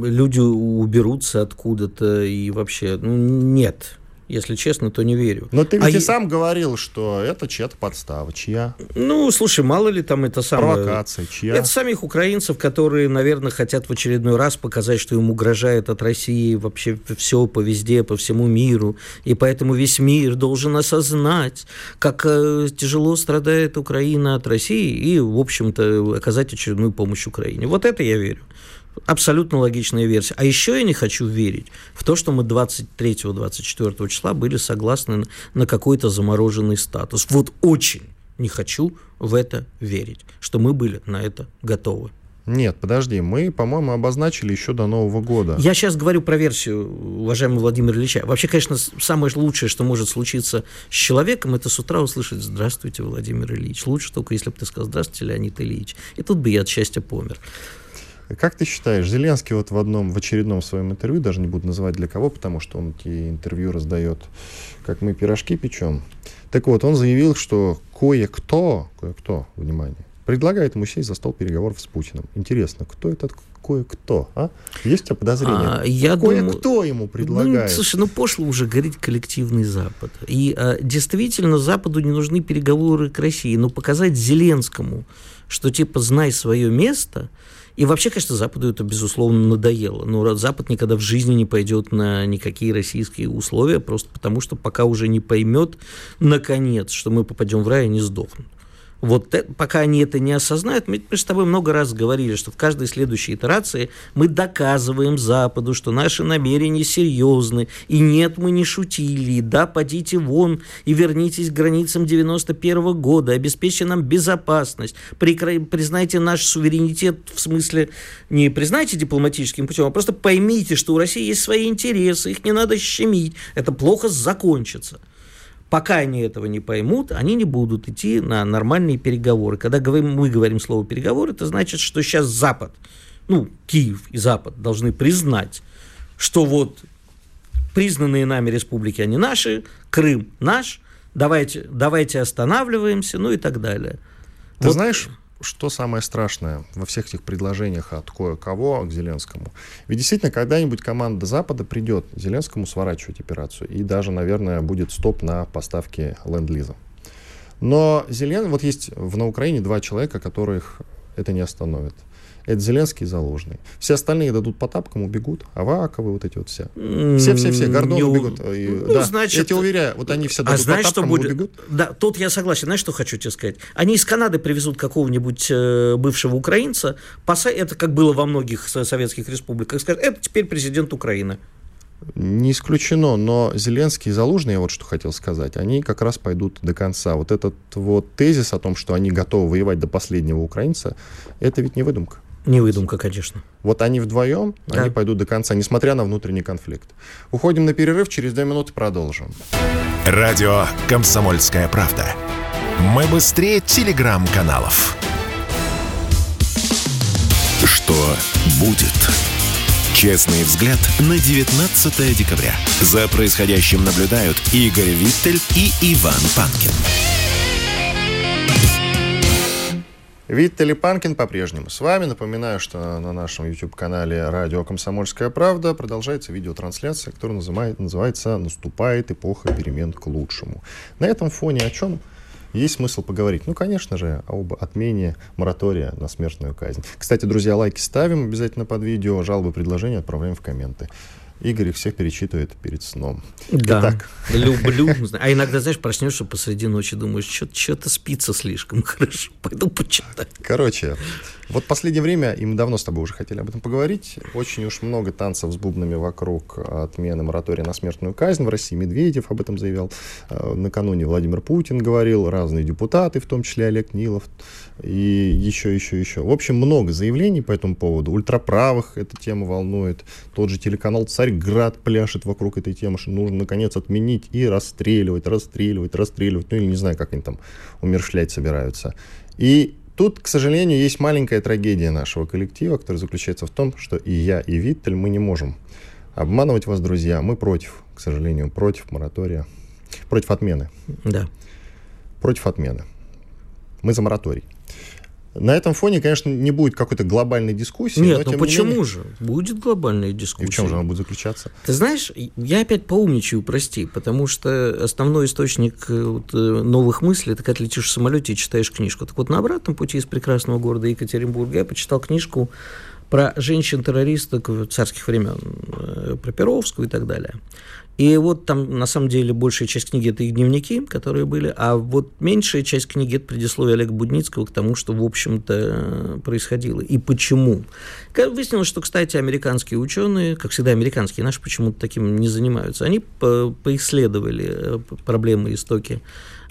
люди уберутся откуда-то и вообще... Ну, нет. Если честно, то не верю. Но ты ведь а и сам говорил, что это чья-то подстава. Чья? Ну, слушай, мало ли там это самое... Провокация. Чья? Это самих украинцев, которые, наверное, хотят в очередной раз показать, что им угрожает от России вообще все по везде, по всему миру. И поэтому весь мир должен осознать, как э, тяжело страдает Украина от России и, в общем-то, оказать очередную помощь Украине. Вот это я верю. Абсолютно логичная версия. А еще я не хочу верить в то, что мы 23-24 числа были согласны на какой-то замороженный статус. Вот очень не хочу в это верить, что мы были на это готовы. Нет, подожди, мы, по-моему, обозначили еще до Нового года. Я сейчас говорю про версию, уважаемый Владимир Ильича. Вообще, конечно, самое лучшее, что может случиться с человеком, это с утра услышать «Здравствуйте, Владимир Ильич». Лучше только, если бы ты сказал «Здравствуйте, Леонид Ильич». И тут бы я от счастья помер. Как ты считаешь, Зеленский вот в одном, в очередном своем интервью, даже не буду называть для кого, потому что он эти интервью раздает, как мы пирожки печем. Так вот, он заявил, что кое-кто, кое-кто, внимание, предлагает ему сесть за стол переговоров с Путиным. Интересно, кто этот кое-кто, а? Есть у тебя подозрения? А, я кое-кто думаю, ему предлагает. Ну, слушай, ну пошло уже говорить коллективный Запад. И а, действительно, Западу не нужны переговоры к России, но показать Зеленскому, что типа знай свое место – и вообще, конечно, Западу это, безусловно, надоело. Но Запад никогда в жизни не пойдет на никакие российские условия, просто потому что пока уже не поймет, наконец, что мы попадем в рай и не сдохнут. Вот это, пока они это не осознают, мы, мы с тобой много раз говорили, что в каждой следующей итерации мы доказываем Западу, что наши намерения серьезны, и нет, мы не шутили, да, подите вон и вернитесь к границам 91 -го года, обеспечьте нам безопасность, прикра... признайте наш суверенитет, в смысле, не признайте дипломатическим путем, а просто поймите, что у России есть свои интересы, их не надо щемить, это плохо закончится. Пока они этого не поймут, они не будут идти на нормальные переговоры. Когда мы говорим слово переговоры, это значит, что сейчас Запад, ну, Киев и Запад должны признать, что вот признанные нами республики, они наши, Крым наш, давайте, давайте останавливаемся, ну и так далее. Ты вот. знаешь, что самое страшное во всех этих предложениях от кое-кого к Зеленскому? Ведь действительно, когда-нибудь команда Запада придет Зеленскому сворачивать операцию, и даже, наверное, будет стоп на поставки ленд-лиза. Но Зелен... вот есть в, на Украине два человека, которых это не остановит. Это Зеленский и Залужный. Все остальные дадут по тапкам, убегут. Аваковы, вот эти вот все. Все-все-все, Гордон убегут. И, ну, да, значит, я тебя уверяю, вот они все а дадут а знаешь, по тапкам, что будет? убегут. Да, тут я согласен. Знаешь, что хочу тебе сказать? Они из Канады привезут какого-нибудь э, бывшего украинца, поса... это как было во многих советских республиках, скажут, это теперь президент Украины. Не исключено, но Зеленский и Залужный, я вот что хотел сказать, они как раз пойдут до конца. Вот этот вот тезис о том, что они готовы воевать до последнего украинца, это ведь не выдумка. Не выдумка, конечно. Вот они вдвоем, да. они пойдут до конца, несмотря на внутренний конфликт. Уходим на перерыв, через две минуты продолжим. Радио «Комсомольская правда». Мы быстрее телеграм-каналов. Что будет? Честный взгляд на 19 декабря. За происходящим наблюдают Игорь Виттель и Иван Панкин. Виттель Панкин по-прежнему с вами. Напоминаю, что на нашем YouTube-канале «Радио Комсомольская правда» продолжается видеотрансляция, которая называет, называется «Наступает эпоха перемен к лучшему». На этом фоне о чем есть смысл поговорить? Ну, конечно же, об отмене моратория на смертную казнь. Кстати, друзья, лайки ставим обязательно под видео, жалобы, предложения отправляем в комменты. Игорь их всех перечитывает перед сном. Да, Итак. люблю. А иногда, знаешь, проснешься посреди ночи, думаешь, что-то спится слишком хорошо, пойду почитаю. Короче, вот последнее время, и мы давно с тобой уже хотели об этом поговорить, очень уж много танцев с бубнами вокруг отмены моратория на смертную казнь в России. Медведев об этом заявлял. Э, накануне Владимир Путин говорил, разные депутаты, в том числе Олег Нилов, и еще, еще, еще. В общем, много заявлений по этому поводу. Ультраправых эта тема волнует. Тот же телеканал «Царьград» пляшет вокруг этой темы, что нужно, наконец, отменить и расстреливать, расстреливать, расстреливать. Ну, или не знаю, как они там умершлять собираются. И Тут, к сожалению, есть маленькая трагедия нашего коллектива, которая заключается в том, что и я, и Виттель, мы не можем обманывать вас, друзья. Мы против, к сожалению, против моратория, против отмены. Да. Против отмены. Мы за мораторий. На этом фоне, конечно, не будет какой-то глобальной дискуссии. Нет, но, ну почему менее... же? Будет глобальная дискуссия. И в чем же она будет заключаться? Ты знаешь, я опять поумничаю, прости, потому что основной источник э, вот, э, новых мыслей, это когда летишь в самолете и читаешь книжку. Так вот, на обратном пути из прекрасного города Екатеринбурга я почитал книжку про женщин-террористок царских времен, э, про Перовскую и так далее. И вот там, на самом деле, большая часть книги – это их дневники, которые были, а вот меньшая часть книги – это предисловие Олега Будницкого к тому, что, в общем-то, происходило и почему. Выяснилось, что, кстати, американские ученые, как всегда американские, наши почему-то таким не занимаются, они по поисследовали э, проблемы истоки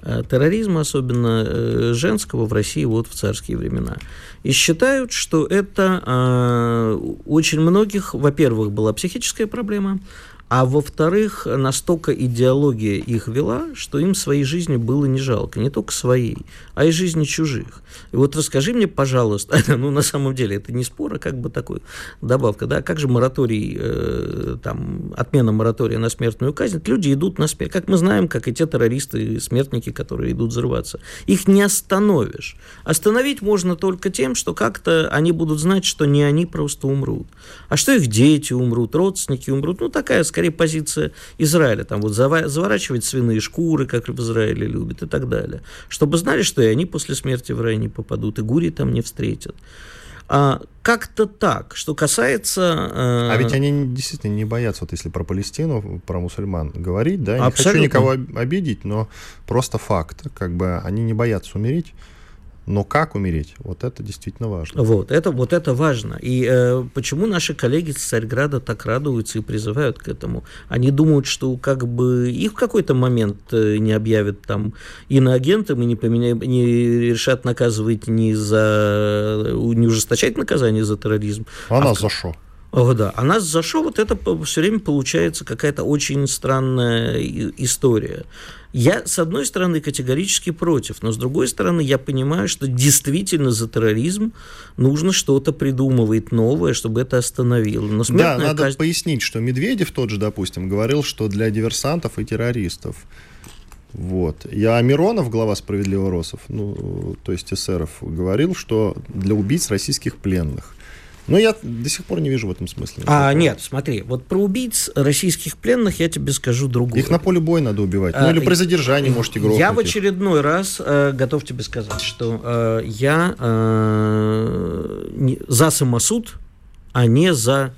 э, терроризма, особенно э, женского, в России вот в царские времена. И считают, что это э, очень многих, во-первых, была психическая проблема, а во-вторых, настолько идеология их вела, что им своей жизни было не жалко, не только своей, а и жизни чужих. И вот расскажи мне, пожалуйста, ну на самом деле это не спор, а как бы такой добавка, да, как же мораторий, э, там, отмена моратория на смертную казнь, люди идут на смерть, как мы знаем, как и те террористы, смертники, которые идут взрываться. Их не остановишь. Остановить можно только тем, что как-то они будут знать, что не они просто умрут, а что их дети умрут, родственники умрут, ну такая скорее позиция Израиля, там вот заворачивать свиные шкуры, как в Израиле любят и так далее, чтобы знали, что и они после смерти в рай не попадут, и гури там не встретят. А, как-то так. Что касается... Э... А ведь они действительно не боятся, вот если про Палестину, про мусульман говорить, да, не хочу никого обидеть, но просто факт, как бы они не боятся умереть, но как умереть? Вот это действительно важно. Вот это, вот это важно. И э, почему наши коллеги с Царьграда так радуются и призывают к этому? Они думают, что как бы их в какой-то момент э, не объявят там иноагентом и не, поменяют, не решат наказывать не за... не ужесточать наказание за терроризм. А, а нас в... за что? О, да. А нас за что вот это все время получается какая-то очень странная история. Я, с одной стороны, категорически против, но с другой стороны, я понимаю, что действительно за терроризм нужно что-то придумывать новое, чтобы это остановило. Но да, надо казнь... пояснить, что Медведев тот же, допустим, говорил, что для диверсантов и террористов вот. Я Миронов, глава «Справедливого Росов», ну, то есть эсеров, говорил, что для убийц российских пленных. Но я до сих пор не вижу в этом смысла. А, нет, смотри, вот про убийц российских пленных я тебе скажу другое. Их на поле боя надо убивать. Ну, а, или при задержании можете грохнуть. Я в очередной раз э, готов тебе сказать, что э, я э, не, за самосуд, а не за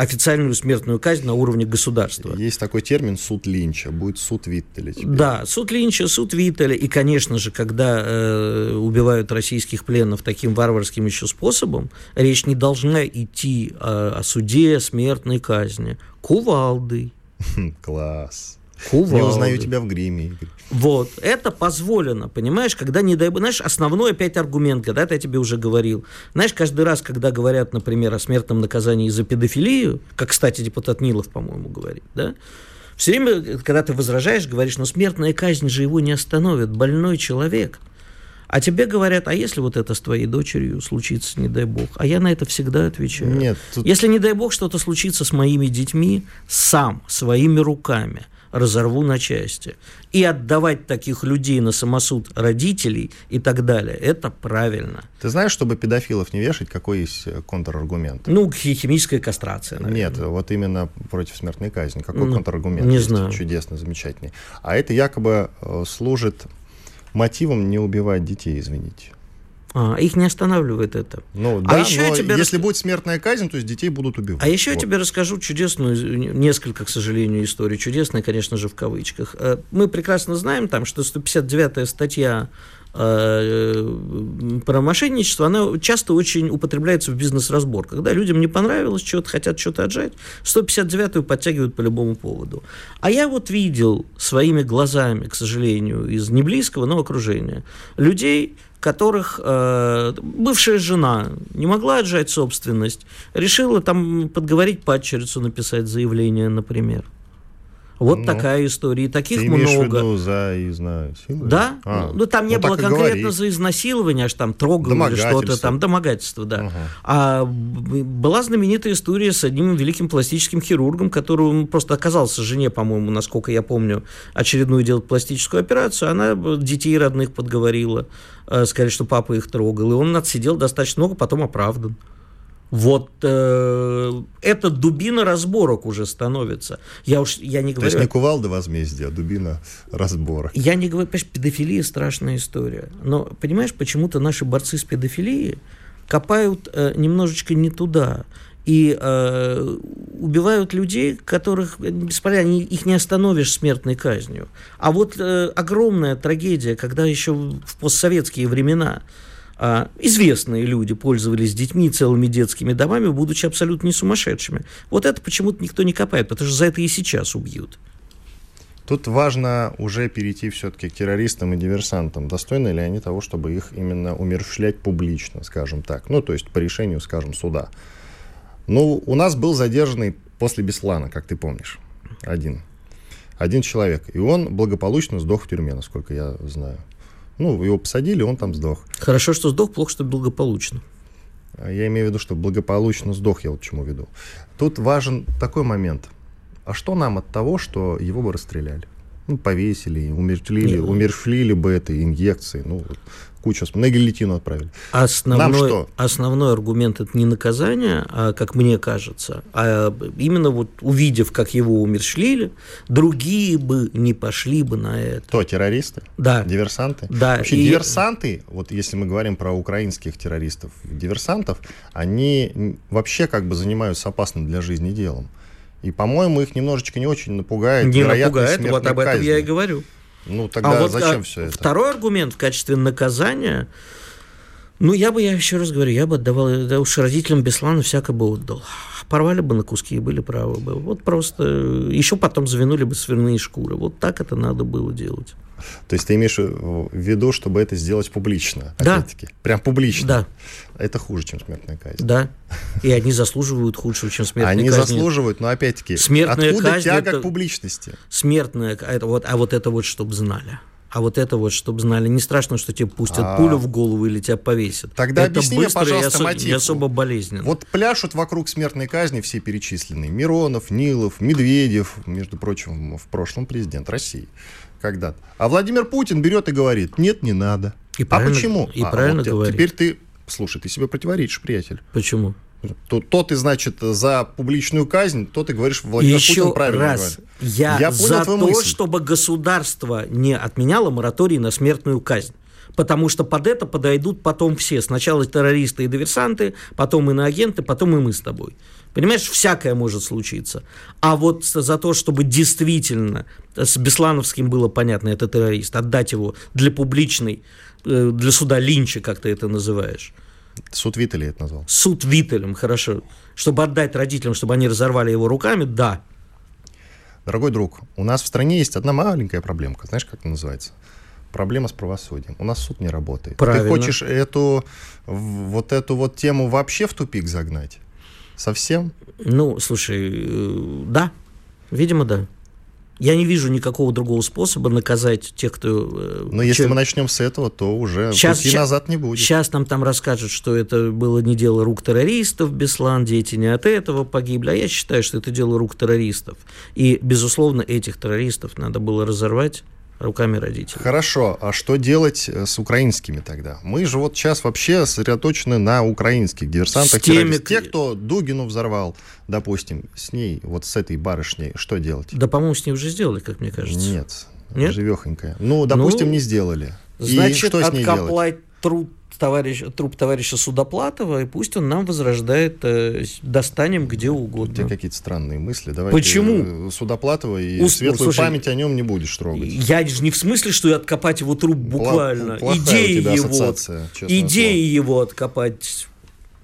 официальную смертную казнь на уровне государства. Есть такой термин суд Линча, будет суд Виттеля. Теперь. Да, суд Линча, суд Виттеля. И, конечно же, когда э, убивают российских пленных таким варварским еще способом, речь не должна идти э, о суде смертной казни. Кувалдой. Класс. Не узнаю тебя в гриме. Вот, это позволено, понимаешь, когда не дай знаешь, основной опять аргумент, когда я тебе уже говорил. Знаешь, каждый раз, когда говорят, например, о смертном наказании за педофилию, как, кстати, депутат Нилов, по-моему, говорит, да, все время, когда ты возражаешь, говоришь, ну смертная казнь же его не остановит, больной человек. А тебе говорят, а если вот это с твоей дочерью случится, не дай бог? А я на это всегда отвечаю. Нет. Тут... Если, не дай бог, что-то случится с моими детьми, сам, своими руками разорву на части. И отдавать таких людей на самосуд родителей и так далее, это правильно. Ты знаешь, чтобы педофилов не вешать, какой есть э, контраргумент? Ну, химическая кастрация, наверное. Нет, вот именно против смертной казни. Какой ну, контраргумент не есть? Знаю. Чудесный, замечательный. А это якобы э, служит мотивом не убивать детей, извините. А, их не останавливает это. Ну, а да, еще но тебе если рас... будет смертная казнь, то есть детей будут убивать. А еще вот. я тебе расскажу чудесную, несколько, к сожалению, историй. Чудесная, конечно же, в кавычках. Э, мы прекрасно знаем, там, что 159-я статья э, про мошенничество, она часто очень употребляется в бизнес-разборках. Когда людям не понравилось, что-то хотят что-то отжать, 159-ю подтягивают по любому поводу. А я вот видел своими глазами, к сожалению, из неблизкого, но окружения, людей, которых э, бывшая жена не могла отжать собственность, решила там подговорить падчерицу написать заявление, например. Вот ну, такая история. И таких ты много. в виду за изнасилование? Да. А, ну, там не ну, было конкретно за изнасилование, аж там трогал или что-то там. Домогательство, да. Ага. А была знаменитая история с одним великим пластическим хирургом, который просто оказался жене, по-моему, насколько я помню, очередную делать пластическую операцию. Она детей родных подговорила, э, сказали, что папа их трогал. И он отсидел достаточно много, потом оправдан. Вот э, это дубина разборок уже становится. Я уж я не говорю. То есть не кувалда возмездия, а дубина разборок. Я не говорю, понимаешь, педофилия страшная история. Но понимаешь, почему-то наши борцы с педофилией копают э, немножечко не туда и э, убивают людей, которых бесполезно, их не остановишь смертной казнью. А вот э, огромная трагедия, когда еще в постсоветские времена известные люди пользовались детьми целыми детскими домами, будучи абсолютно не сумасшедшими. Вот это почему-то никто не копает, потому что за это и сейчас убьют. Тут важно уже перейти все-таки к террористам и диверсантам. Достойны ли они того, чтобы их именно умерщвлять публично, скажем так? Ну, то есть по решению, скажем, суда. Ну, у нас был задержанный после Беслана, как ты помнишь, один. Один человек. И он благополучно сдох в тюрьме, насколько я знаю. Ну, его посадили, он там сдох. Хорошо, что сдох, плохо, что благополучно. А я имею в виду, что благополучно сдох, я вот чему веду. Тут важен такой момент. А что нам от того, что его бы расстреляли? Ну, повесили, умертвили, умерщвлили бы этой инъекцией. Ну, куча, на гильотину отправили. Основной, Нам что? основной аргумент это не наказание, а, как мне кажется, а именно вот увидев, как его умершлили, другие бы не пошли бы на это. То террористы? Да. Диверсанты? Да. Вообще и... диверсанты, вот если мы говорим про украинских террористов, диверсантов, они вообще как бы занимаются опасным для жизни делом. И, по-моему, их немножечко не очень напугает. Не напугает, вот об этом казни. я и говорю. Ну, тогда а вот зачем а, все это? Второй аргумент в качестве наказания, ну, я бы, я еще раз говорю, я бы отдавал, да уж родителям Беслана всяко бы отдал. Порвали бы на куски и были правы бы. Вот просто еще потом завинули бы свиные шкуры. Вот так это надо было делать. То есть ты имеешь в виду, чтобы это сделать публично? Да. Опять-таки? Прям публично? Да. Это хуже, чем смертная казнь. Да. И они заслуживают худшего, чем смертная они казнь. Они заслуживают, но опять-таки, смертная откуда казнь тяга это... к публичности? Смертная, это вот, а вот это вот, чтобы знали. А вот это вот, чтобы знали, не страшно, что тебе пустят а... пулю в голову или тебя повесят. Тогда это объясни мне, пожалуйста, и мотив. Не особо болезненно. Вот пляшут вокруг смертной казни все перечисленные. Миронов, Нилов, Медведев, между прочим, в прошлом президент России когда-то. А Владимир Путин берет и говорит, нет, не надо. И а почему? И а, правильно вот говорит. Теперь ты, слушай, ты себе противоречишь, приятель. Почему? То, то ты, значит, за публичную казнь, то ты говоришь, Владимир Еще Путин правильно раз, говорит. Я, я за то, мысль. чтобы государство не отменяло мораторий на смертную казнь потому что под это подойдут потом все. Сначала террористы и диверсанты, потом иноагенты, потом и мы с тобой. Понимаешь, всякое может случиться. А вот за то, чтобы действительно с Беслановским было понятно, это террорист, отдать его для публичной, э, для суда Линча, как ты это называешь. Суд Виттеля это назвал. Суд Виттелем, хорошо. Чтобы отдать родителям, чтобы они разорвали его руками, да. Дорогой друг, у нас в стране есть одна маленькая проблемка. Знаешь, как она называется? Проблема с правосудием. У нас суд не работает. Правильно. Ты хочешь эту, вот эту вот тему вообще в тупик загнать? Совсем? Ну, слушай, э, да, видимо, да. Я не вижу никакого другого способа наказать тех, кто... Э, Но если мы начнем с этого, то уже сейчас, пути сейчас, назад не будет. Сейчас нам там расскажут, что это было не дело рук террористов, Беслан, дети не от этого погибли. А я считаю, что это дело рук террористов. И, безусловно, этих террористов надо было разорвать руками родителей. Хорошо, а что делать э, с украинскими тогда? Мы же вот сейчас вообще сосредоточены на украинских диверсантах. С теми... Те, кто Дугину взорвал, допустим, с ней, вот с этой барышней, что делать? Да, по-моему, с ней уже сделали, как мне кажется. Нет, Нет? живехонькая. Ну, допустим, ну, не сделали. Значит, И что с ней делать? труд товарищ, труп товарища Судоплатова, и пусть он нам возрождает, э, достанем где угодно. У тебя какие-то странные мысли. Давай Почему? Судоплатова и Ус... светлую Слушай, память о нем не будешь трогать. Я же не в смысле, что откопать его труп буквально. Пла- Идея его, идея его откопать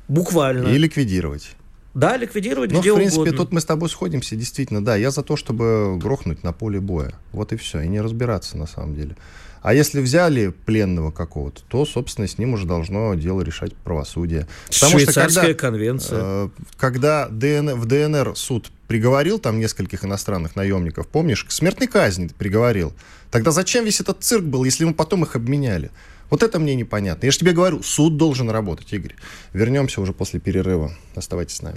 буквально. И ликвидировать. Да, ликвидировать Но, где в принципе, угодно. тут мы с тобой сходимся, действительно, да. Я за то, чтобы грохнуть на поле боя. Вот и все. И не разбираться, на самом деле. А если взяли пленного какого-то, то, собственно, с ним уже должно дело решать правосудие. Потому Швейцарская что когда, конвенция. Э, когда ДН, в ДНР суд приговорил там нескольких иностранных наемников, помнишь, к смертной казни приговорил, тогда зачем весь этот цирк был, если мы потом их обменяли? Вот это мне непонятно. Я же тебе говорю, суд должен работать, Игорь. Вернемся уже после перерыва. Оставайтесь с нами.